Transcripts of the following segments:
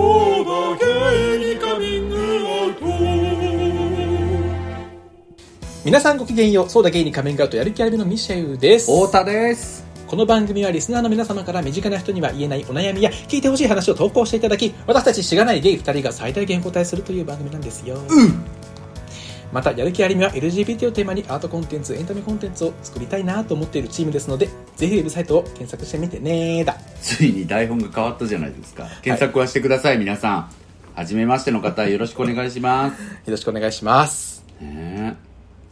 そうにカミングアウト皆さんごきげんよう。そうだゲイにカミングアウトやる気ありみのミシェウです。太田です。この番組はリスナーの皆様から身近な人には言えないお悩みや聞いてほしい話を投稿していただき私たちしがないゲイ2人が最大限お答えするという番組なんですよ、またやる気ありみは LGBT をテーマにアートコンテンツエンタメコンテンツを作りたいなと思っているチームですのでぜひウェブサイトを検索してみてねだ。ついに台本が変わったじゃないですか。検索はしてください、皆さん。はじめましての方よろしくお願いします。よろしくお願いします。ね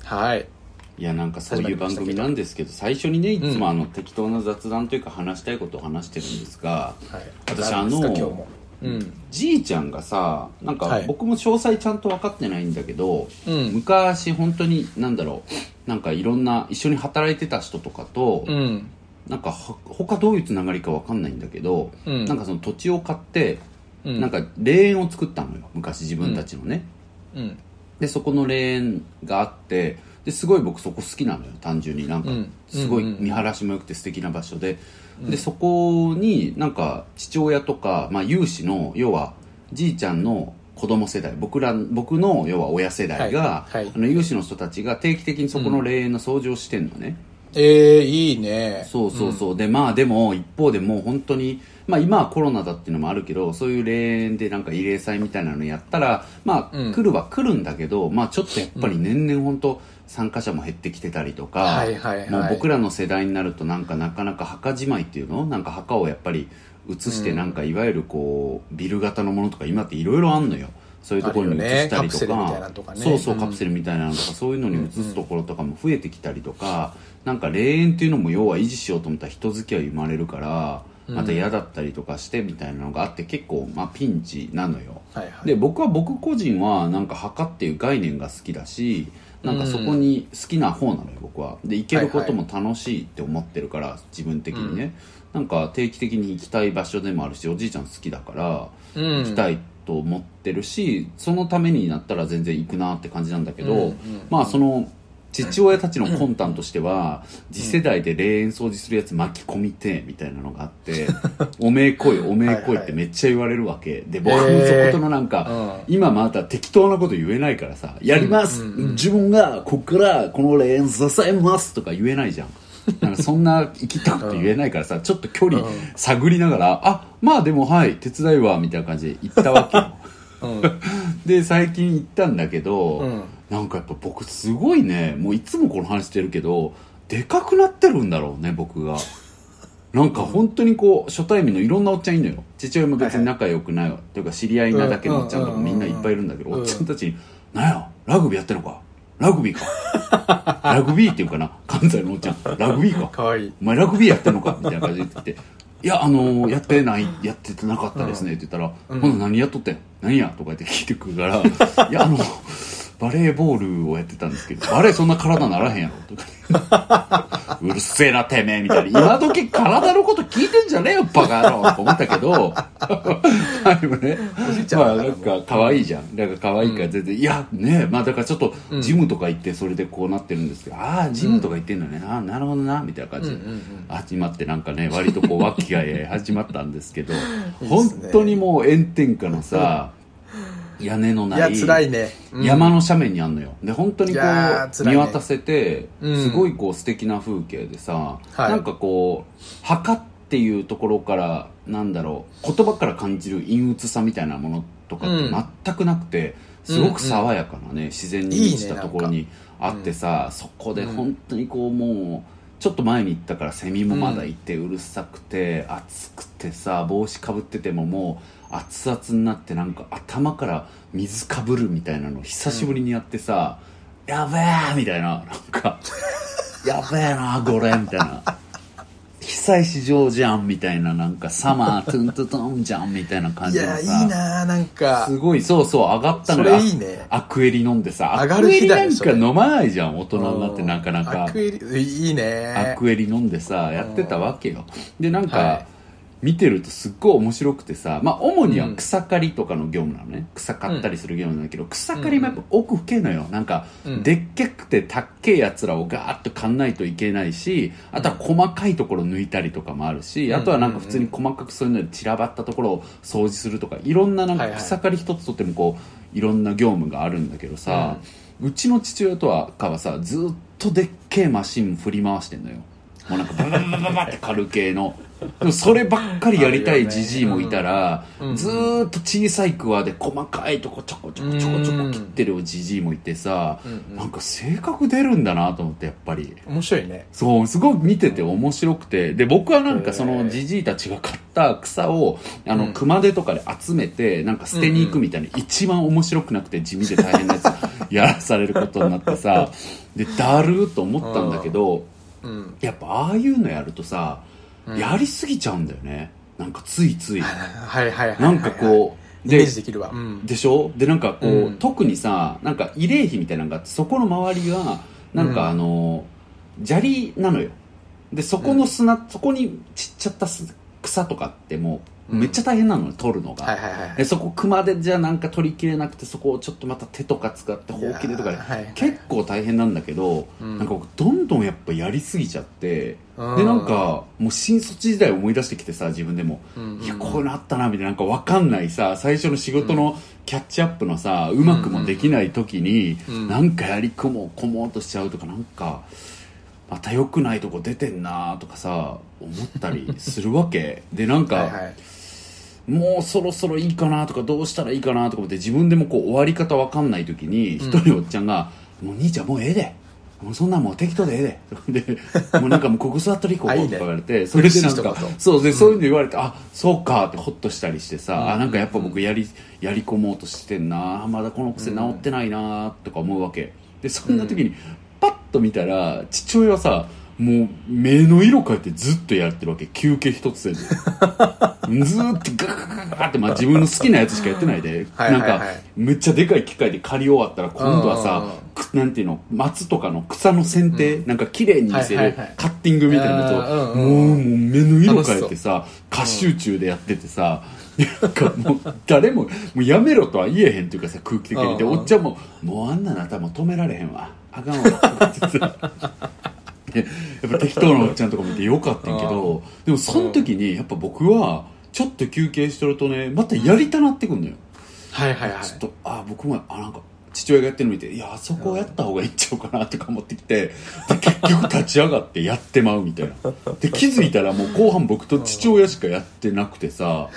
はい。えいやなんかそういう番組なんですけど最初にねいつもあの適当な雑談というか話したいことを話してるんですが、はい。私あの今日もうん。じいちゃんがさなんかはい。僕も詳細ちゃんと分かってないんだけど、うん。昔本当になんだろうなんかいろんな一緒に働いてた人とかと、うん。なんかは他どういうつながりか分かんないんだけど、うん。なんかその土地を買って、うん。なんか霊園を作ったのよ昔自分たちのね、うん。でそこの霊園があってですごい僕そこ好きなのよ単純に。なんかうん。すごい見晴らしも良くて素敵な場所で、でそこになんか父親とか、まあ、有志の要はじいちゃんの子供世代僕ら僕の要は親世代が、はいはい。あの有志の人たちが定期的にそこの霊園の掃除をしてんのね、えー、いいね。そうそうそう、でまあでも一方でもう本当にまあ今はコロナだっていうのもあるけどそういう霊園でなんか慰霊祭みたいなのやったらまあ、うん。来るは来るんだけどまあちょっとやっぱり年々本当参加者も減ってきてたりとか、はいはいはい。もう僕らの世代になるとなんかなかなか墓じまいっていうの？なんか墓をやっぱり移してなんかいわゆるこうビル型のものとか今っていろいろあんのよ。そういうところに移したりとか。のとかね。そうそううん。カプセルみたいなのとかそういうのに移すところとかも増えてきたりとかなんか霊園っていうのも要は維持しようと思ったら人付き合い生まれるからまた嫌だったりとかしてみたいなのがあって結構まあピンチなのよ。はいはい。で僕は僕個人はなんか墓っていう概念が好きだしなんかそこに好きな方なのよ僕は。で行けることも楽しいって思ってるから自分的にね、なんか定期的に行きたい場所でもあるしおじいちゃん好きだからうん。行きたいと思ってるしそのためになったら全然行くなって感じなんだけど、うんうん。まあその父親たちの魂胆としては次世代で霊園掃除するやつ巻き込みてえみたいなのがあって「おめえ来いおめえ来い」ってめっちゃ言われるわけ。で僕もそことのなんか、今また適当なこと言えないからさ「やります、自分がこっからこの霊園支えます」とか言えないじゃん。なんかそんな生きたこと言えないからさちょっと距離探りながら「あまあでもはい手伝いは」みたいな感じで行ったわけよ。う んで最近行ったんだけど、うん。なんかやっぱ僕すごいねもういつもこの話してるけどでかくなってるんだろうね僕が。なんか本当にこう初対面のいろんなおっちゃんいるのよ。父親も別に仲良くないというか知り合いなだけのおっちゃんとかみんないっぱいいるんだけどうん。おっちゃんたちに「なんやラグビーやってんのか？ラグビーか？ラグビーっていうかな？関西のおっちゃん。ラグビーか？かわいい。お前ラグビーやってんのか？みたいな感じで言ってて、いや、あのーやってない、やってなかったですねって言ったら、うん。今度何やっとってん？何や？とか言って聞いてくるから、いや、あの、バレーボールをやってたんですけど、バレーそんな体ならへんやろとか。うるせえな、てめえみたいな。今時体のこと聞いてんじゃねえよ、バカ野郎と思ったけど、まあでもねまあなんか可愛いじゃん。なんか可愛いから全然、いや、ねまあだからちょっと、ジムとか行ってそれでこうなってるんですけど、ああ、ジムとか行ってんのね、ああ、なるほどな、みたいな感じで、始まってなんかね、割とこう、和気あい始まったんですけど、本当にもう炎天下のさ、屋根のないいや辛いね。うん。山の斜面にあんのよ。で本当にこう、ね。見渡せて、うん。すごいこう素敵な風景でさ、はい。なんかこう墓っていうところからなんだろう言葉から感じる陰鬱さみたいなものとかってうん。全くなくて、すごく爽やかなね、自然に満ちたところにあってさそこで本当にこうもうちょっと前に行ったからセミもまだいて、うるさくて暑くてさ帽子かぶっててももう熱々になってなんか頭から水かぶるみたいなの。久しぶりにやってさ、やべえみたいな。なんか やべえなこれみたいな久石譲じゃんみたいななんかサマートゥントゥトンじゃんみたいな感じのさいいななんかすごいそうそう上がったのそれいいねアクエリ飲んでさ上がる日だよアクエリなんか飲まないじゃん大人になってなかなかアクエリいいねアクエリ飲んでさやってたわけよでなんか、は見てるとすっごい面白くてさ、まあ、主には草刈りとかの業務なのね、草刈ったりする業務なんだけど、草刈りもやっぱ奥深いのよ。なんか、うん。でっけくてたっけえやつらをガーッと刈んないといけないしあとは細かいところ抜いたりとかもあるし、あとはなんか普通に細かくそういうので散らばったところを掃除するとかいろんななんか草刈り一つとってもこういろんな業務があるんだけどさ、うちの父親とはかはさずっとでっけえマシン振り回してんのよもうなんかババババババって軽系の。でもそればっかりやりたいじじいもいたら、うん。ずーっと小さいクワで細かいとこちょこちょこちょこちょこ切ってるじじいもいてさ、うんうん。なんか性格出るんだなと思ってやっぱり。面白いね。そうすごい見てて面白くて。で僕はなんかそのじじいたちが買った草をあのうん。熊手とかで集めてなんか捨てに行くみたいな、一番面白くなくて地味で大変なやつやらされることになってさでだるーと思ったんだけどうん。やっぱああいうのやるとさ、うん。やりすぎちゃうんだよね。なんかついつい。はいはいはいはいなんかこうイメージできるわ。うん。でしょ？でなんかこう、うん。特にさなんか慰霊碑みたいなのがあってそこの周りがなんうん。かあの、砂利なのよ。でそこの砂、そこに散っちゃったす草とかってもうめっちゃ大変なのよ、取るのが、はいはいはいでそこ熊手じゃなんか取りきれなくてそこをちょっとまた手とか使ってほうきでとかで、はいはい結構大変なんだけど、うん。なんか僕どんどんやっぱやりすぎちゃって、うん。でなんかもう新卒時代思い出してきてさ自分でも、うんいやこういうのあったなみたいな。なんか分かんないさ最初の仕事のキャッチアップのさうまくもできない時に、うんなんかやり込もう込もうとしちゃうとかなんかまた良くないとこ出てんなとかさ思ったりするわけ。でなんか、はいはいもうそろそろいいかなとかどうしたらいいかなとか思って自分でもこう終わり方わかんない時に一人おっちゃんが「もう兄ちゃんもうええで。もうそんなんもう適当でええで」でもうなんかもうここ座ったら行こうとか言われてそれでなんかそうでそういうの言われてあそうかってホッとしたりしてさ、うん。あなんかやっぱ僕やりやり込もうとしてんなまだこの癖治ってないなとか思うわけ。でそんな時にパッと見たら父親はさもう目の色変えてずっとやってるわけ。休憩一つせず。ずーっとガガガガガって、まあ、自分の好きなやつしかやってないで。はいはいはい。なんかめっちゃでかい機械で刈り終わったら今度はうんうんさうなんていうの？松とかの草の剪定、なんか綺麗に見せるはいはいはい。カッティングみたいなやつを、うんうんもうもう目の色変えてさ過集中でやっててさ、なんかもう誰ももうやめろとは言えへんっていうかさ空気的に。でうんうんおっちゃんも「もうあんなの頭止められへんわ。あかんわ」っ てやっぱ適当なおっちゃんとか見てよかったんやけどでもその時にやっぱ僕はちょっと休憩してるとねまたやりたなってくんのよ、はいはいはい。ちょっとあ僕もあなんか父親がやってるの見ていやあそこをやった方がいいんちゃうかなとか思ってきてで結局立ち上がってやってまうみたいな。で気づいたらもう後半僕と父親しかやってなくてさ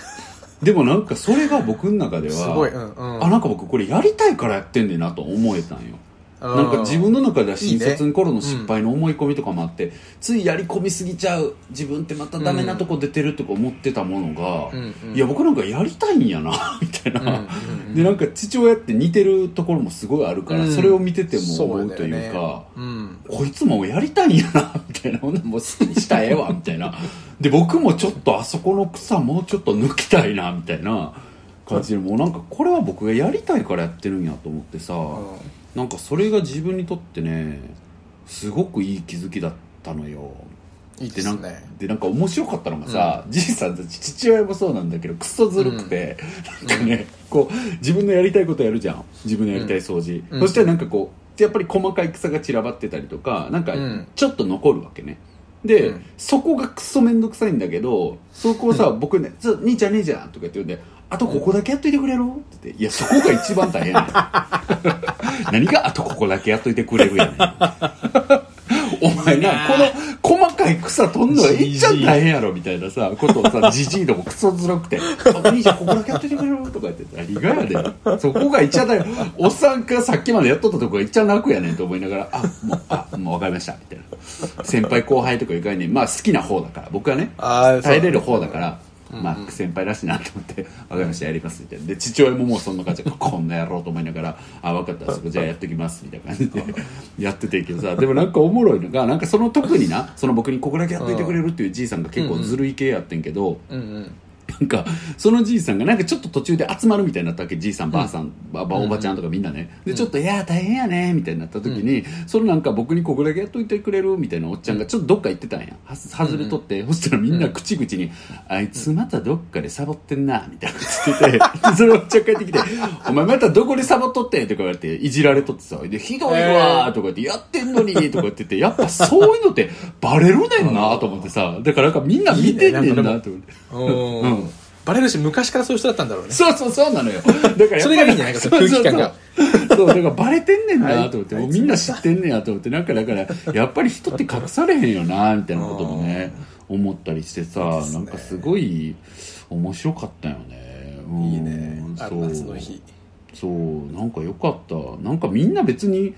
でもなんかそれが僕の中ではうんうん。あなんか僕これやりたいからやってんねんなと思えたんよなんか自分の中では新卒の頃の失敗の思い込みとかもあってついやり込みすぎちゃう自分ってまたダメなとこ出てるとか思ってたものが、うんうん。いや僕なんかやりたいんやな みたいな、うんうんうん。でなんか父親って似てるところもすごいあるから、うん。それを見ててもそ思うというだよね。かうん。こいつもやりたいんやな みたいな。ほんならもう好きにしたらええわ みたいな。で僕もちょっとあそこの草もうちょっと抜きたいなみたいな感じでもうなんかこれは僕がやりたいからやってるんやと思ってさ、なんかそれが自分にとってねすごくいい気づきだったのよ。いいでですなんかねでなんか面白かったのがさ、じいさんたち父親もそうなんだけどクソずるくて、なんかねこう自分のやりたいことやるじゃん。自分のやりたい掃除、うん。そしたらなんかこうやっぱり細かい草が散らばってたりとかなんかうん。ちょっと残るわけねで、うん。そこがクソめんどくさいんだけどそこをさ、僕ね「ちょ兄ちゃん兄ちゃん」とか言って言うんで「あとここだけやっといてくれる?」って言って「いやそこが一番大変 何があとここだけやっといてくれるやねん」お前なこの細かい草取んのがいっちゃん大変やろみたいなさことをさ じじいどもクソずるくて「あ兄ちゃんここだけやっといてくれる?」とか言って「何がやねんそこがいっちゃん大変。おっさんがさっきまでやっとったとこがいっちゃん楽やねん」と思いながら「あもうあもう分かりました」みたいな。先輩後輩とかいう概念。まあ好きな方だから。僕はね。耐えれる方だからうんまあ先輩らしいなと思って「分かりましたやります」みたいな。で父親ももうそんな感じで「こんなやろうと思いながら「あ分かったそこじゃあやっときます」みたいな感じでやっててんけどさでもなんかおもろいのがなんかその特になその僕にここだけやっといてくれるっていうじいさんが結構ずるい系やってんけど、うんうんなんかそのじいさんがなんかちょっと途中で集まるみたいになったわけ。じいさんばあさん、ばばおばちゃんとかみんなね。でちょっと「いや大変やね」みたいになった時に、そのなんか僕にここだけやっといてくれるみたいなおっちゃんがちょっとどっか行ってたんや。は外れとって、そしたらみんな口々に「あいつまたどっかでサボってんな」みたいなこと言っててで そのおっちゃん帰ってきて「お前またどこでサボっとってん」とか言われていじられとってさ「でひどいわ」とか言って「やってんのに」とか言っててやっぱそういうのってバレるねんなと思ってさだからなんかみんな見てんねんなと思って。バレるし昔からそういう人だったんだろうね。そうそうそうなのよ。だからそれがいいんじゃないか空気感がそうそう。そうそう、だからバレてんねんはいなと思って、もうみんな知ってんねやと思って、なんかだから、やっぱり人って隠されへんよな、みたいなこともね、思ったりしてさ、すね。なんかすごい面白かったよね。うんいいねある夏の日。そうなんか良かった。なんかみんな別に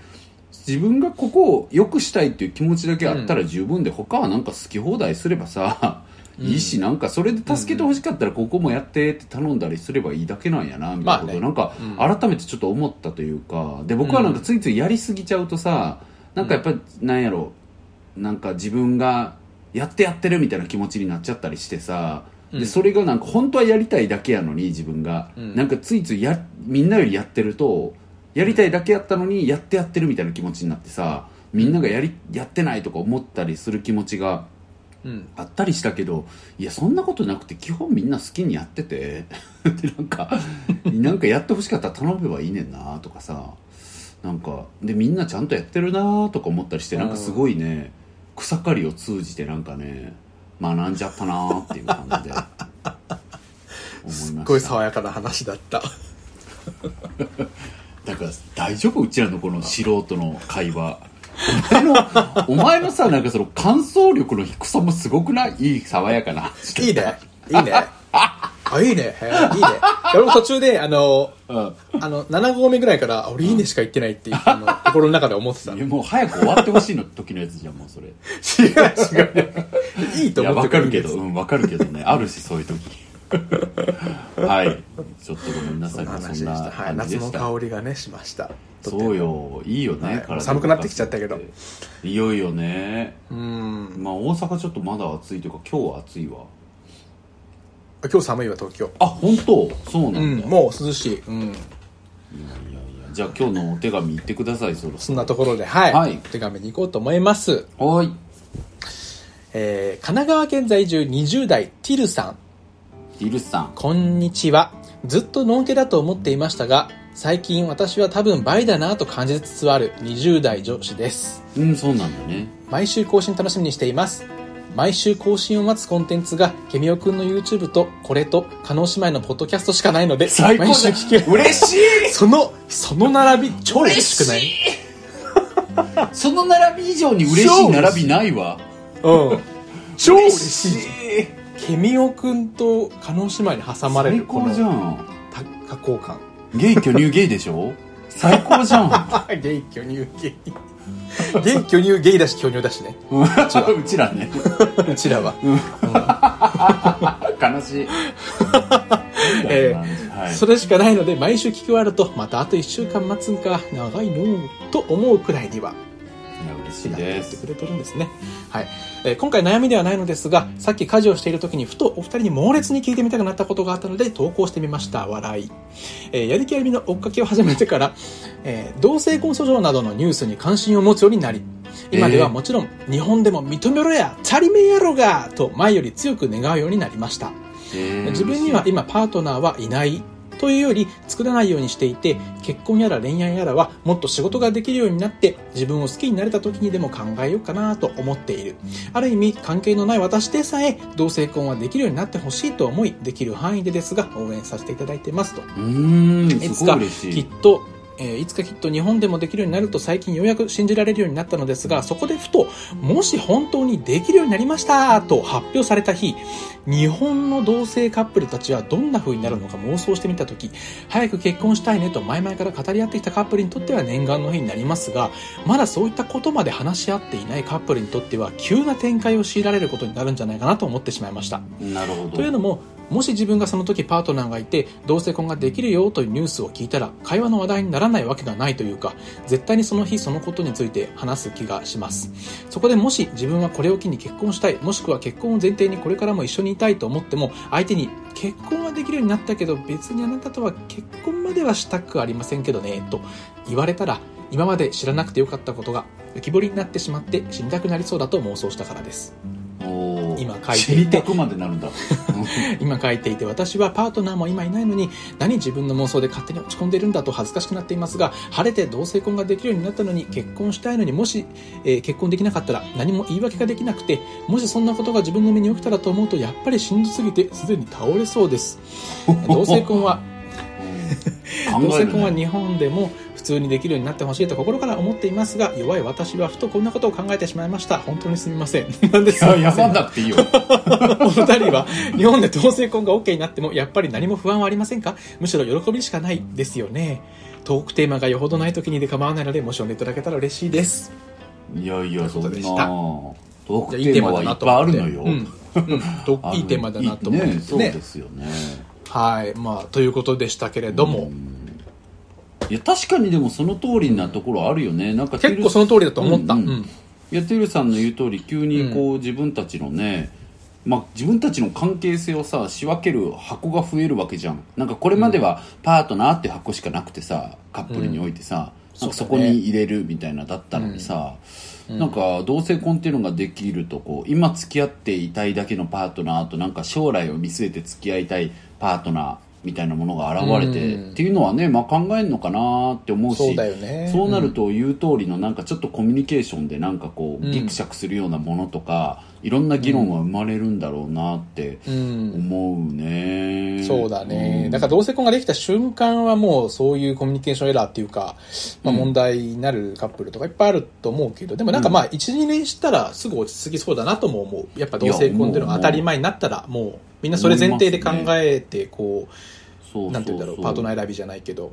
自分がここを良くしたいっていう気持ちだけあったら十分で、他はなんか好き放題すればさ、いいしなんかそれで助けてほしかったらここもやってって頼んだりすればいいだけなんやなみたいなこと、まあね。なんか改めてちょっと思ったというか。で僕はなんかついついやりすぎちゃうとさなんかやっぱりなんやろ。なんか自分がやってやってるみたいな気持ちになっちゃったりしてさ、でそれがなんか本当はやりたいだけやのに自分が、ん。なんかついついやみんなよりやってるとやりたいだけやったのにやってやってるみたいな気持ちになってさみんながやりやってないとか思ったりする気持ちがうん。あったりしたけどいやそんなことなくて基本みんな好きにやってて。でなんかなんかやってほしかったら頼めばいいねんなとかさ。なんかでみんなちゃんとやってるなとか思ったりしてなんかすごいね草刈りを通じてなんかね学んじゃったなっていう感じで。思いました。すっごい爽やかな話だった。だから大丈夫？うちらのこの素人の会話お前のお前のさなんかその感想力の低さもすごくない？いい爽やかな。いいね。いいね。あいいね。へいいね。俺も途中であのうん。あの7合目ぐらいからあ俺いいねしか言ってないってあの心の中で思ってた。いやもう早く終わってほしいの時のやつじゃんもうそれ。違う違う。いいと思ってわかるけど。うんわかるけどね。あるしそういう時 はい。ちょっとごめんなさいそんなはい夏の香りがねしました。そうよ。いいよね、はい。体寒くなってきちゃったけど。いよいよね。うん。まあ大阪ちょっとまだ暑いというか今日は暑いわ。今日寒いわ東京。あ本当？そうなだ、うんんもう涼しい、うん、いやいやいや。じゃあ今日のお手紙言ってくださいそろそそんなところではい、はい。お手紙に行こうと思います。ろはい。えー神奈川県在住20代ティルさんディルスさん。こんにちは。ずっとノンケだと思っていましたが最近私は多分倍だなと感じつつある20代女子です。うんそうなんだね。毎週更新楽しみにしています。毎週更新を待つコンテンツがケミオくんの YouTube とこれと加納姉妹のポッドキャストしかないので最高だ。毎週聞ける。嬉しい。そのその並び超嬉しくない？その並び以上に嬉しい並びないわ。うん。超嬉しい。いケミオくんと加納姉妹に挟まれ最るこの高じゃん。多幸感。ゲイ巨乳ゲイでしょ？最高じゃん。あゲイ巨乳ゲイ。ゲイ巨乳ゲイだし巨乳だしね。うちら。ね。うちらは、悲しい。えはい。それしかないので毎週聞き終わるとまたあと1週間待つんか。長いのうと思うくらいにはいや嬉しいやですってくれてるんですね。はい。えー今回悩みではないのですが、さっき家事をしている時にふとお二人に猛烈に聞いてみたくなったことがあったので投稿してみました。笑い。えーやる気ありみの追っかけを始めてから、えー同性婚訴状などのニュースに関心を持つようになり、今ではもちろん、日本でも認めろや足りめえやろがと前より強く願うようになりました。えー自分には今パートナーはいないというより作らないようにしていて結婚やら恋愛やらはもっと仕事ができるようになって自分を好きになれた時にでも考えようかなと思っている。ある意味関係のない私でさえ同性婚はできるようになってほしいと思いできる範囲でですが応援させていただいてますと。うーんいつかすごい嬉しきっいと、えーいつかきっと日本でもできるようになると最近ようやく信じられるようになったのですがそこでふともし本当にできるようになりましたと発表された日日本の同性カップルたちはどんな風になるのか妄想してみた時早く結婚したいねと前々から語り合ってきたカップルにとっては念願の日になりますがまだそういったことまで話し合っていないカップルにとっては急な展開を強いられることになるんじゃないかなと思ってしまいました。なるほど。というのももし自分がその時パートナーがいて同性婚ができるよというニュースを聞いたら会話の話題になららないわけがないというか、絶対にその日そのことについて話す気がします。そこでもし自分はこれを機に結婚したい、もしくは結婚を前提にこれからも一緒にいたいと思っても、相手に結婚はできるようになったけど、別にあなたとは結婚まではしたくありませんけどね、と言われたら、今まで知らなくてよかったことが浮き彫りになってしまって死にたくなりそうだと妄想したからです。今書いていて。知りたくまでなるんだ。今書いていて私はパートナーも今いないのに何自分の妄想で勝手に落ち込んでるんだと恥ずかしくなっていますが晴れて同性婚ができるようになったのに結婚したいのにもし、えー結婚できなかったら何も言い訳ができなくてもしそんなことが自分の身に起きたらと思うとやっぱりしんどすぎてすでに倒れそうです。同性婚はうん考える同性婚はね日本でも普通にできるようになってほしいと心から思っていますが弱い私はふとこんなことを考えてしまいました。本当にすみません。なんです。いややばなくていいよ。お二人は日本で同性婚が OK になってもやっぱり何も不安はありませんか？むしろ喜びしかないですよね。トークテーマがよほどない時にで構わないのでもし読んでいただけたら嬉しいです。いやいやそうでした。トークテーマはいっぱいあるのよ、うんうん。といいテーマだなと思ってね。そうねですよね。はい。まあということでしたけれども、いや確かにでもその通りなところあるよね。なんか結構その通りだと思った、ううん。んうん。いやてるさんの言う通り急にこう、自分たちのねまあ、自分たちの関係性をさ仕分ける箱が増えるわけじゃん。なんかこれまではパートナーって箱しかなくてさカップルにおいてさ、なんかそこに入れるみたいなだったのにさ、なんか同性婚っていうのができるとこう今付き合っていたいだけのパートナーとなんか将来を見据えて付き合いたいパートナーみたいなものが現れて、うん。っていうのはね、まあ、考えるのかなって思うしそうだよね。そうなると言う通りのなんかちょっとコミュニケーションでなんかこううん。ギクシャクするようなものとか、いろんな議論が生まれるんだろうなってうん思うね、そうだね、うんだから同性婚ができた瞬間はもうそういうコミュニケーションエラーっていうか、まあ、うん。問題になるカップルとかいっぱいあると思うけどでもなんかまあ12年したらすぐ落ち着きそうだなとも思う。やっぱ同性婚っていうのが当たり前になったらもうみんなそれ前提で考えてこうなんて言うんだろうパートナー選びじゃないけど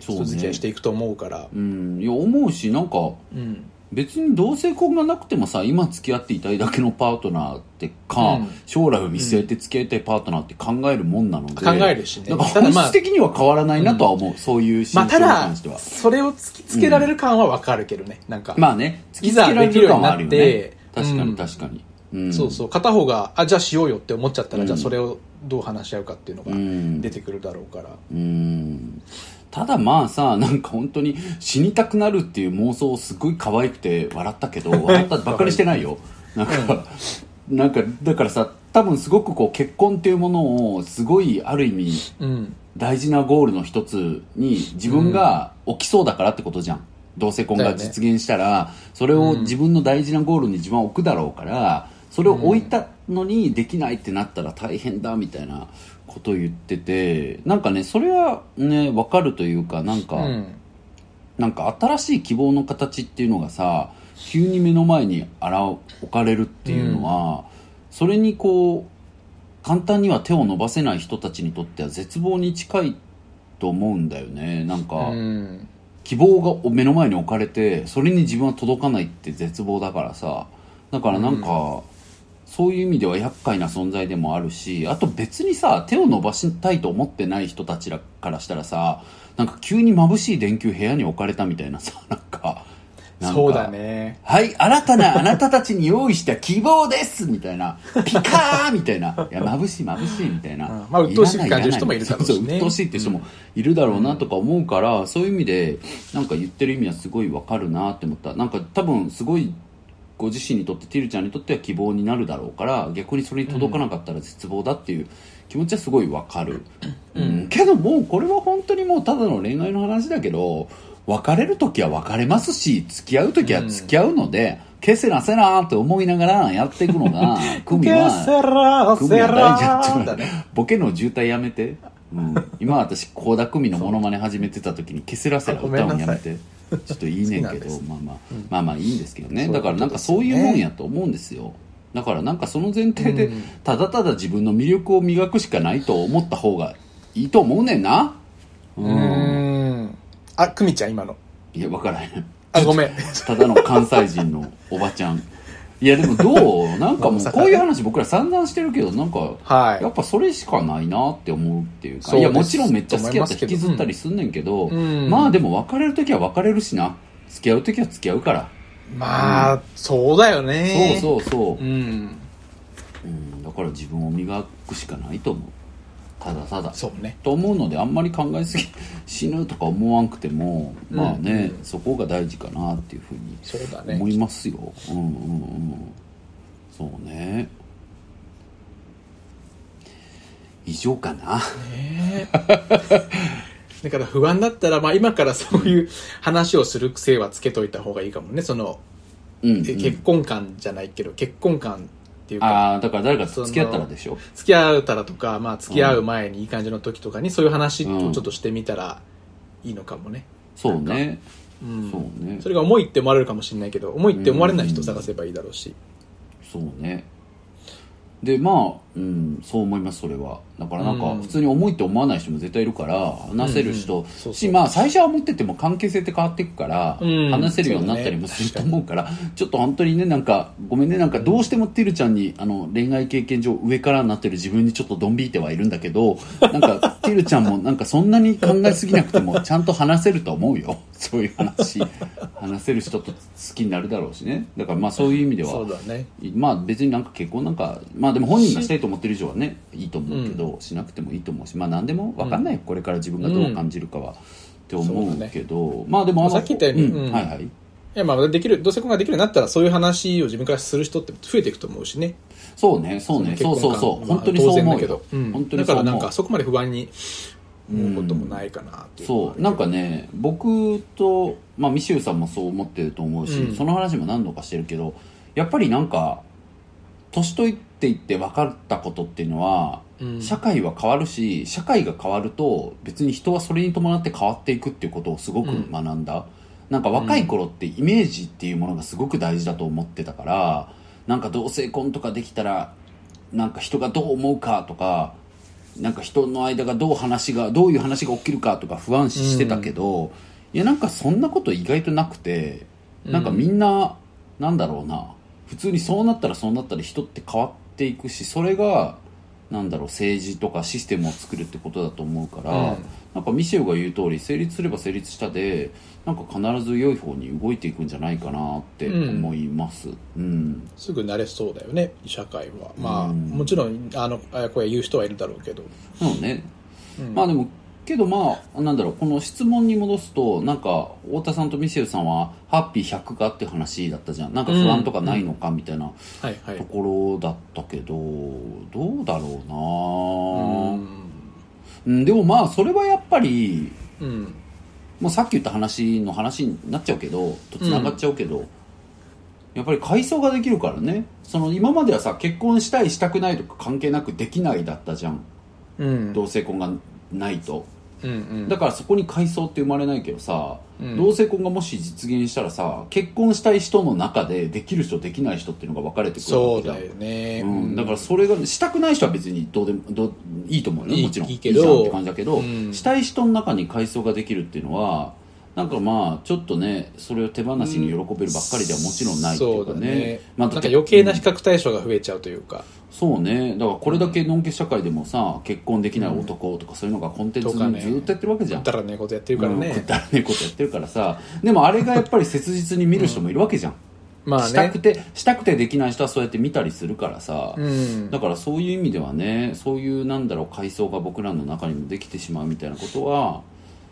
そう人付き合いねしていくと思うから。うん。いや思うしなんかうん。別に同性婚がなくてもさ今付き合っていたいだけのパートナーってか、うん。将来を見据えて付き合いたいパートナーって考えるもんなので、考えるしね。だまあ本質的には変わらないなとは思う、そういう心境にまあただ関しては、それを突きつけられる感はわかるけどねなんか。まあね突きつけられる感はあるよね。て確かにうん確かに、うん。そうそう片方があじゃあしようよって思っちゃったら、うんじゃあそれをどう話し合うかっていうのがうん。出てくるだろうから、うん。ただまあさなんか本当に死にたくなるっていう妄想すごい可愛くて笑ったけど 笑ったばっかりしてないよ。なんか、なんかだからさ多分すごくこう結婚っていうものをすごいある意味うん。大事なゴールの一つに自分が起きそうだからってことじゃん。同性婚が実現したら、それを自分の大事なゴールに自分は置くだろうからそれを置いたのにできないってなったら大変だみたいなことを言っててなんかねそれはね分かるというかなんか、うん。なんか新しい希望の形っていうのがさ急に目の前に現置かれるっていうのは、それにこう簡単には手を伸ばせない人たちにとっては絶望に近いと思うんだよね。なんか、うん。希望が目の前に置かれてそれに自分は届かないって絶望だからさ。だからなんか、そういう意味では厄介な存在でもあるしあと別にさ手を伸ばしたいと思ってない人たちらからしたらさなんか急に眩しい電球部屋に置かれたみたいなさ なんかなんかそうだねはい、新たなあなたたちに用意した希望ですみたいな、ピカーみたいな、いや、眩しい眩しいみたいな。うんまあ鬱陶しく感じる人もいるだろうしねそうそう、鬱陶しいって人もいるだろうなとか思うから、そういう意味で、なんか言ってる意味はすごいわかるなって思った。なんか多分すごい、ご自身にとって、ティルちゃんにとっては希望になるだろうから、逆にそれに届かなかったら絶望だっていう気持ちはすごいわかる。うん。けどもう、これは本当にもうただの恋愛の話だけど、別れる時は別れますし付き合う時は付き合うので、消せなせなって思いながらやっていくのがクミケはセラクミは大事だセラちょっとボケの渋滞やめて、うん、今私倖田來未のモノマネ始めてた時に「ケセラセラ」あごめん歌うのやめてちょっといいねんけどまあまあ、まあまあいいんですけどね。だからなんかそういうもんやと思うんですよ。だからなんかその前提で、うん。ただただ自分の魅力を磨くしかないと思った方がいいと思うねんな。うん。あ久美ちゃん今の。いや分からへん。あごめん。ただの関西人のおばちゃんいやでもどう？なんかもうまあこういう話僕ら散々してるけどなんかはい。やっぱそれしかないなって思うっていうかいやもちろんめっちゃ好きやったら引きずったりすんねんけど、うん。まあでも別れる時は別れるしな。付き合う時は付き合うから、まあ、そうだよね。そうそうそう、うん。うん、だから自分を磨くしかないと思うただただ。そうね。と思うのであんまり考えすぎ死ぬとか思わんくてもまあね、うんそこが大事かなっていうふうに思いますよ、うんうんうん。そうね。以上かな。ね だから不安だったら、まあ、今からそういう話をする癖はつけといた方がいいかもね。その、うん、うん。え結婚観じゃないけど結婚観っていうかああだから誰かと付き合ったらでしょ？付き合うたらとか、まあ、付き合う前にいい感じの時とかにそういう話をちょっとしてみたらいいのかもね、そうね。うん。そうね。それが重いって思われるかもしれないけど重いって思われない人を探せばいいだろうし、そうね。でまあ、うん、そう思いますそれは。だからなんかうん。普通に重いって思わない人も絶対いるから話せる人、しまあ最初は思ってても関係性って変わっていくから、うん話せるようになったりもすると思うからちょっと本当にねなんかごめんねなんかどうしてもてるちゃんにあの恋愛経験上上からになってる自分にちょっとドン引いてはいるんだけど なんかてるちゃんもなんかそんなに考えすぎなくてもちゃんと話せると思うよ。そういう話。話せる人と好きになるだろうしね。だからまあそういう意味では。まあ別になんか結婚なんかまあでも本人がしたいと思ってる以上はねいいと思うけど、しなくてもいいと思うしまあ何でも分かんないよ、これから自分がどう感じるかは、って思うけど、まあでもあさっき言ったようにうんはいはいいやまあできる同性婚ができるようになったらそういう話を自分からする人って増えていくと思うしねそうねそうねそうそうそう本当にそう思うよ、うんだからなんかそこまで不安に思うこともないかなっていうのはあるけどそうなんかね僕と、まあ、ミシューさんもそう思ってると思うし、うんその話も何度かしてるけどやっぱりなんか年といっていって分かったことっていうのは、うん。社会は変わるし社会が変わると別に人はそれに伴って変わっていくっていうことをすごく学んだ、なんか若い頃ってイメージっていうものがすごく大事だと思ってたからなんか同性婚とかできたらなんか人がどう思うかとかなんか人の間がどう話がどういう話が起きるかとか不安視してたけど、いやなんかそんなこと意外となくてなんかみんな、なんだろうな。普通にそうなったらそうなったら人って変わっていくしそれがなんだろう政治とかシステムを作るってことだと思うから、うん。なんかミシェルが言う通り成立すれば成立したでなんか必ず良い方に動いていくんじゃないかなって思います。うん、すぐ慣れそうだよね社会は。まあ、うん。もちろんあのあこれ言う人はいるだろうけど、そうね。うん。まあでもけどまあなんだろうこの質問に戻すとなんか太田さんとミシェルさんはハッピー100かって話だったじゃん。なんか不安とかないのかみたいなところだったけど、どうだろうなうん。でもまあそれはやっぱりうん。もうさっき言った話の話になっちゃうけどとつながっちゃうけど、やっぱり階層ができるからね。その今まではさ結婚したいしたくないとか関係なくできないだったじゃん。うん。同性婚がないと。うんうん。だからそこに階層って生まれないけどさ、うん。同性婚がもし実現したらさ結婚したい人の中でできる人できない人っていうのが分かれてくるそうわけじゃん。だよね、うん、だからそれがしたくない人は別にどうでもどういいと思うよ。いいもちろん。いいけど。じゃんって感じだけど、うん。したい人の中に階層ができるっていうのはなんかまあちょっとねそれを手放しに喜べるばっかりではもちろんないっていうかそうだね,、ねまあ、なんか余計な比較対象が増えちゃうというか、そうね。だからこれだけのんけ社会でもさ結婚できない男とかそういうのがコンテンツにずっとやってるわけじゃん、だらねことやってるからね、うんくだらねえことやってるからさ。でもあれがやっぱり切実に見る人もいるわけじゃん、まあね。したくてしたくてできない人はそうやって見たりするからさ、うん。だからそういう意味ではねそういうなんだろう階層が僕らの中にもできてしまうみたいなことは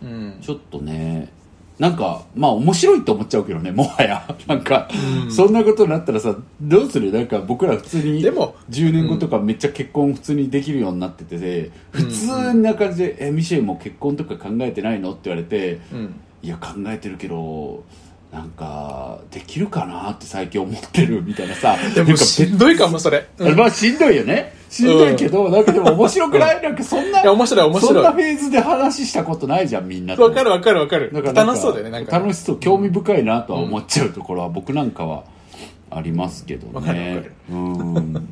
うん。ちょっとねなんかまあ面白いと思っちゃうけどねもはや。なんか、そんなことになったらさどうする？なんか僕ら普通にでも10年後とかめっちゃ結婚普通にできるようになってて、普通な感じで「えミシェルも結婚とか考えてないの?」って言われてうん。いや考えてるけどなんかできるかなって最近思ってるみたいなさ。でもなんかしんどいかもそれ、うん。まあしんどいよね。しんどいけど、なんかでも面白くない。なんかそんないや面白い面そんな白いフェーズで話したことないじゃんみんなと。わかるわかるわかる。楽しそうだよねなんか楽しそう興味深いなとは思っちゃうところは僕なんかはありますけどね。うん。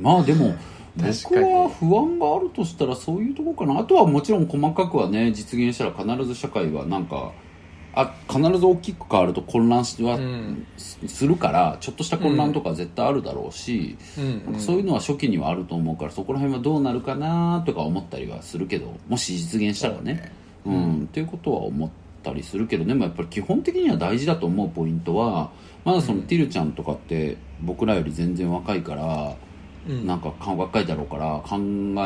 まあでも僕は不安があるとしたらそういうところかな。あとはもちろん細かくはね実現したら必ず社会はなんかあ必ず大きく変わると混乱しは、うん。するからちょっとした混乱とか絶対あるだろうし、うん。そういうのは初期にはあると思うからそこら辺はどうなるかなとか思ったりはするけどもし実現したらね。う、ん。っていうことは思ったりするけどでもやっぱり基本的には大事だと思うポイントはまだその、ティルちゃんとかって僕らより全然若いから、うんなんかか若いだろうから考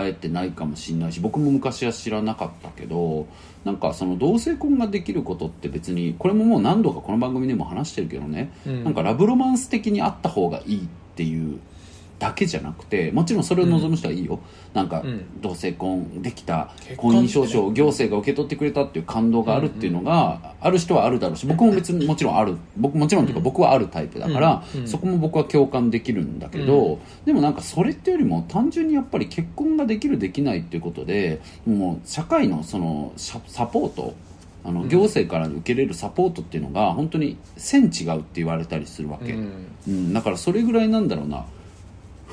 えてないかもしれないし僕も昔は知らなかったけどなんかその同性婚ができることって別にこれももう何度かこの番組でも話してるけどね、うん。なんかラブロマンス的にあった方がいいっていうだけじゃなくてもちろんそれを望む人はいいよ、なんかうん。同性婚できた結婚婚姻証書を行政が受け取ってくれたっていう感動があるっていうのがある人はあるだろうし僕も別にもちろんある。僕もちろんというか僕はあるタイプだから、うん。うん。そこも僕は共感できるんだけど、でもなんかそれってよりも単純にやっぱり結婚ができるできないっていうことでもう社会のそのササポートあの行政から受けれるサポートっていうのが本当に線違うって言われたりするわけ、うん。うん、だからそれぐらいなんだろうな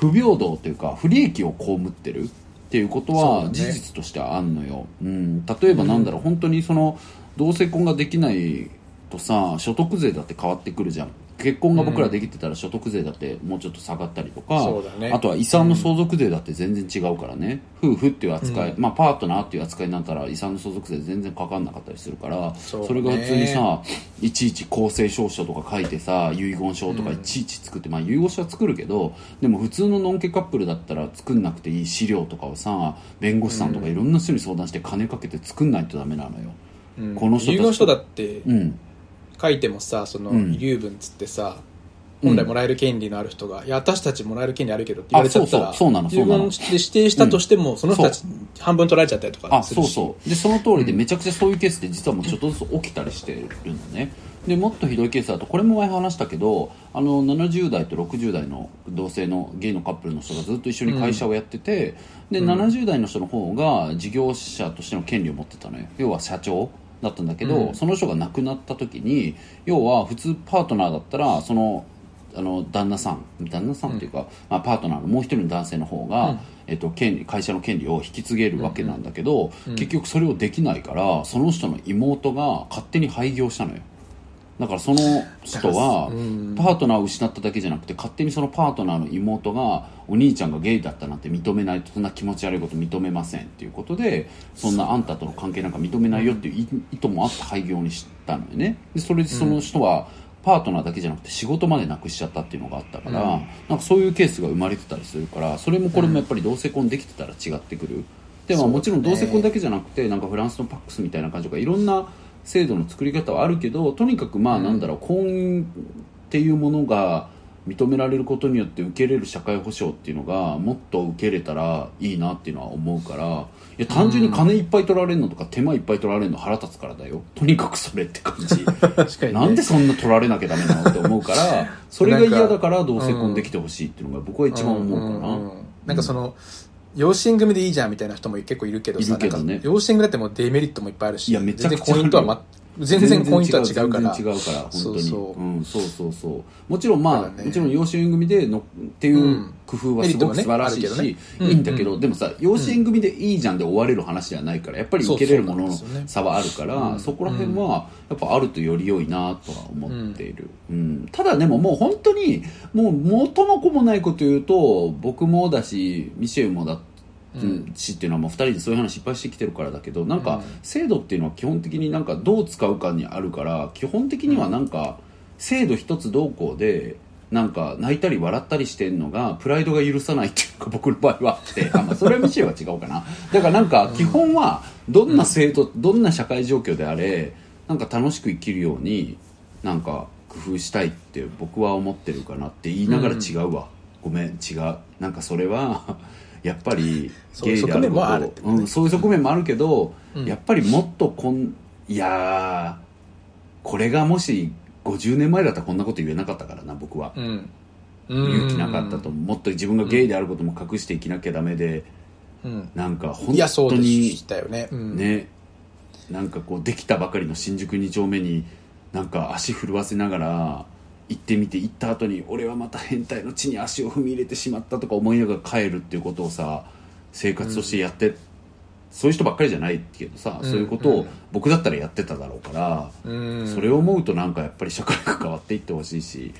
不平等というか不利益を被ってるっていうことは事実としてはあんのよ、うん、例えばなんだろう、本当にその同性婚ができないとさ所得税だって変わってくるじゃん結婚が僕らできてたら所得税だってもうちょっと下がったりとか、ね。あとは遺産の相続税だって全然違うからね、夫婦っていう扱い、まあ、パートナーっていう扱いになったら遺産の相続税全然かかんなかったりするからね。それが普通にさいちいち公正証書とか書いてさ遺言書とかいちいち作って、まあ遺言書は作るけどでも普通のノンケカップルだったら作んなくていい資料とかをさ弁護士さんとかいろんな人に相談して金かけて作んないとダメなのよ。うん。この人遺言書だってうん書いてもさそのうん。遺留分つってさ、うん。本来もらえる権利のある人が、いや私たちもらえる権利あるけどって言われちゃったらあそうそうそうなのそう遺なの言で指定したとしても、その人たち半分取られちゃったりとかあするしそうそう。でその通りでめちゃくちゃそういうケースって実はもうちょっとずつ起きたりしてるのね。でもっとひどいケースだとこれも前話したけどあの70代と60代の同性のゲイのカップルの人がずっと一緒に会社をやってて、で70代の人の方が事業者としての権利を持ってたのよ。要は社長だったんだけど、うん。その人が亡くなった時に要は普通パートナーだったらそのあの旦那さん旦那さんっていうか、まあ、パートナーのもう一人の男性の方が、うん。えっと、権利会社の権利を引き継げるわけなんだけど、うん。結局それをできないからその人の妹が勝手に廃業したのよだからその人はうん。パートナーを失っただけじゃなくて勝手にそのパートナーの妹がお兄ちゃんがゲイだったなんて認めないとそんな気持ち悪いこと認めませんっていうことでそんなあんたとの関係なんか認めないよっていう意意図もあって廃業にしたのよね。でそれでその人はパートナーだけじゃなくて仕事までなくしちゃったっていうのがあったから、うん。なんかそういうケースが生まれてたりするからそれもこれもやっぱり同性婚できてたら違ってくる、でまあ、そうだね。もちろん同性婚だけじゃなくてなんかフランスのパックスみたいな感じとかいろんな制度の作り方はあるけどとにかくまあなんだろう、婚姻っていうものが認められることによって受けれる社会保障っていうのがもっと受けれたらいいなっていうのは思うからいや単純に金いっぱい取られるのとか手間いっぱい取られるの腹立つからだよ。とにかくそれって感じ。確かに、ね、なんでそんな取られなきゃダメなのって思うから それが嫌だから同性婚できてほしいっていうのが僕は一番思うかな、んんん。なんかその、養子縁組でいいじゃんみたいな人も結構いるけどさいるけどね。なんか養子縁組だってもうデメリットもいっぱいあるしいやめちゃくちゃ全然婚姻とは、ま、全然婚姻とは違うから。全然違うから本当に。そうそう。うん、そうそうそう。もちろんまあ、ね。もちろん養子縁組でのっていううん。工夫はすごく素晴らしいし、ね。ねいいんだけど、うん。でもさ養子縁組でいいじゃんで終われる話ではないからやっぱり受けれるものの差はあるからうん。そこら辺はやっぱあるとより良いなとは思っている、うん。ただでももう本当にもう元も子もないこと言うと僕もだしミシェルもだってうんしっていうのはもう2人でそういう話いっぱいしてきてるからだけどなん。か制度っていうのは基本的になん。かどう使うかにあるから基本的にはなん。か制度一つどうこうでなん。か泣いたり笑ったりしてるのがプライドが許さないっていうか僕の場合はあってあ、まあ、それはミシェは違うかなだからなん。か基本はどん。な制度どん。な社会状況であれなん。か楽しく生きるようになん。か工夫したいって僕は思ってるかなって言いながら違うわ、ごめん。違うなん。かそれはやっぱりそういうゲイであること。そういう側面もあるけど、うん。やっぱりもっとこんいやーこれがもし50年前だったらこんなこと言えなかったからな僕は、うん。勇気なかったと。もっと自分がゲイであることも隠して生きなきゃダメで、うん。なんか本当にね、うん、ね。なんかこうできたばかりの新宿2丁目になんか足震わせながら行ってみて行った後に俺はまた変態の地に足を踏み入れてしまったとか思いながら帰るっていうことをさ生活としてやってそういう人ばっかりじゃないけどさ、そういうことを僕だったらやってただろうから、うん。それを思うとなんかやっぱり社会が変わっていってほしいし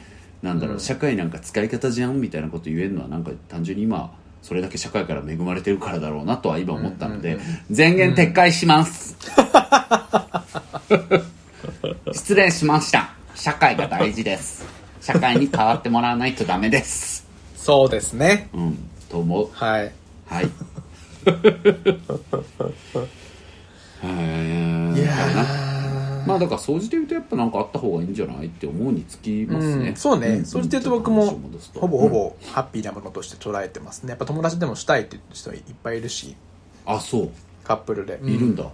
なんだろう、社会なんか使い方じゃんみたいなこと言えるのはなんか単純に今それだけ社会から恵まれてるからだろうなとは今思ったので、全言撤回します。失礼しました社会が大事です。社会に変わってもらわないとダメです。そうですね。うんと思う。はい。はい。へいやまあだから掃除で言うとやっぱなんかあった方がいいんじゃないって思うにつきますね、うん、そうね、んそれで言うと僕もほぼほぼハッピーなものとして捉えてますね。やっぱ友達でもしたいって人いっぱいいるし。あそう。カップルで、いるんだ、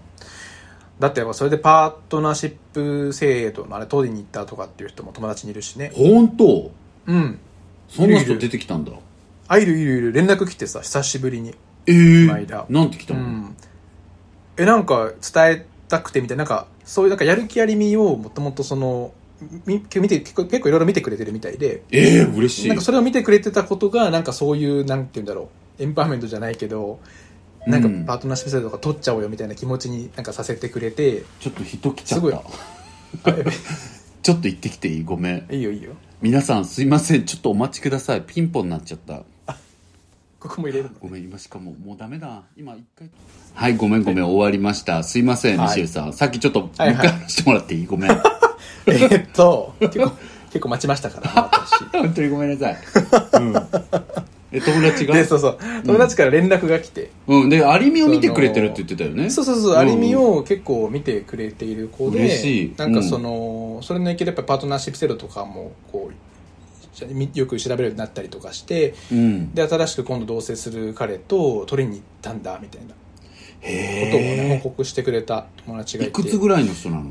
だってやっぱそれでパートナーシップ制度のあれ取りに行ったとかっていう人も友達にいるしね。本当？うん。そんない人出てきたんだ。あいるいるいる。連絡来てさ久しぶりに。ええこの間。なんて来たの、うん。えなんか伝えたくてみたいな。なんかそういうなんかやる気ありみをもともとそのみ見て結構結構いろいろ見てくれてるみたいで。ええ嬉しい。なんかそれを見てくれてたことがなんかそういうなんて言うんだろう。エンパワーメントじゃないけどなんかうん。パートナーシップ制度とか取っちゃおうよみたいな気持ちになんかさせてくれてちょっと人来ちゃっすごい。た ちょっと行ってきていい？ごめん。いいよいいよ。皆さんすいません。ちょっとお待ちください。ピンポンになっちゃった。ここも入れるの？ごめん今しかももうダメだ。今一回。はいごめんごめん。終わりました。すいませんはい。ミシェルさん。さっきちょっともう一はい。はい回話してもらっていい？ごめん。えーっと結構結構待ちましたから私。本当にごめんなさい、うん、え友達が？でそうそう。友達から連絡が来て、うん。でアリミを見てくれてるって言ってたよね。そうそうそう、アリミを結構見てくれている子で嬉しい。なんかその、それの影響でやっぱパートナーシップ制度とかもこうよく調べるようになったりとかしてうん。で新しく今度同棲する彼と取りに行ったんだみたいなことをねへ報告してくれた友達がいて。えいくつぐらいの人なの？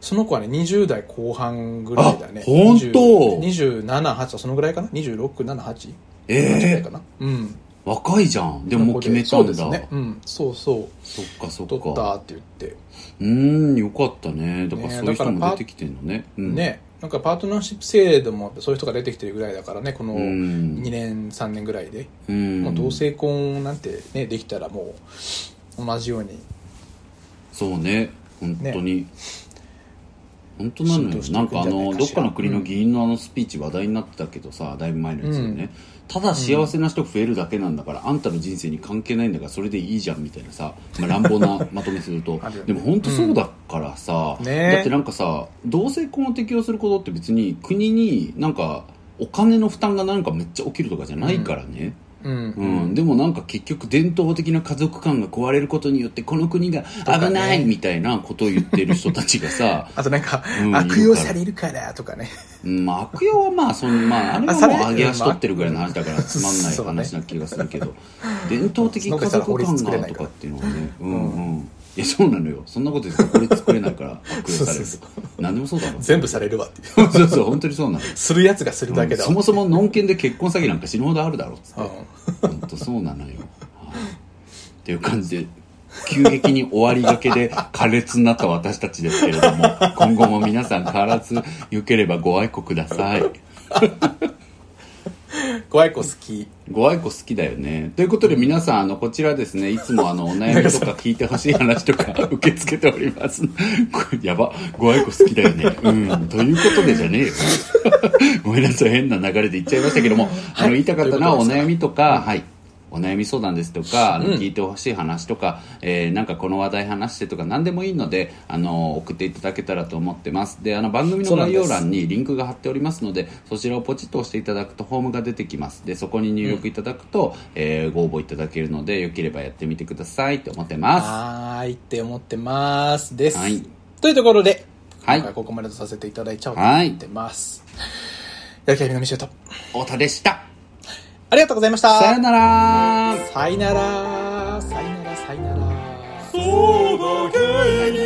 その子はね20代後半ぐらいだね。あ本当？278そのぐらいかな？2678ええぐらいかな？うん。若いじゃん。でももう決めたそうんでだすね。うん。そうそう。そっかそっ取ったかって言って。うーんよかったね。だからねそういう人も出てきてんのね。うん。ねなんかパートナーシップ制度もそういう人が出てきてるぐらいだからねこのうん。2年3年ぐらいで、うん。もう同性婚なんてねできたらもう同じように。そうね。本当に、本当なのないんかあのどっかの国の議員のあのスピーチ話題になってたけどさだいぶ前のやつよね、ただ幸せな人増えるだけなんだから、あんたの人生に関係ないんだからそれでいいじゃんみたいなさ、まあ、乱暴なまとめすると。でも本当そうだからさ、ね。だってなんかさ同性婚を適用することって別に国になんかお金の負担がなんかめっちゃ起きるとかじゃないからね、うん。うん、でもなんか結局伝統的な家族観が壊れることによってこの国が危ないみたいなことを言ってる人たちがさ、あとなんか、うん悪用されるからとかね。悪用はまあその、まあ、あれはもう あそれ上げ足取ってるぐらいの話だからつまんない話な気がするけど、伝統的家族観がとかっていうのはねうんうんいやそうなのよ。そんなこと言ってこれ作れないから 悪用されるそうそう何でもそうだろ全部されるわっていう。そうそう本当にそうなの。よするやつがするだけだわそもそものんけんで結婚詐欺なんか死ぬほどあるだろうっつって。うん本当そうなのよ、はい。っていう感じで急激に終わりがけで苛烈になった私たちですけれども 今後も皆さん変わらずよければご愛顧ください。ご愛顧好きご愛顧好きだよね。ということで皆さんあのこちらですねいつもあの お悩みとか聞いてほしい話とか受け付けております。やばご愛顧好きだよね。うん。ということでじゃねえよ。ごめんなさい。変な流れで言っちゃいましたけども、あの言いたかったのはお悩みとか、はいお悩み相談ですとか、聞いてほしい話とか、えーなんかこの話題話してとか何でもいいのであの送っていただけたらと思ってます。であの番組の概要欄にリンクが貼っておりますのでそちらをポチッと押していただくとフォームが出てきます。でそこに入力いただくと、えーご応募いただけるのでよければやってみてくださいと思ってます。はーいって思ってます。です、はい。というところで、はい。今回ここまでとさせていただいちゃおうと思ってます、やる気ありのみしゅうと。太田でしたありがとうございました。さよなら。さいなら。さいならさいなら。そうだゲイ。に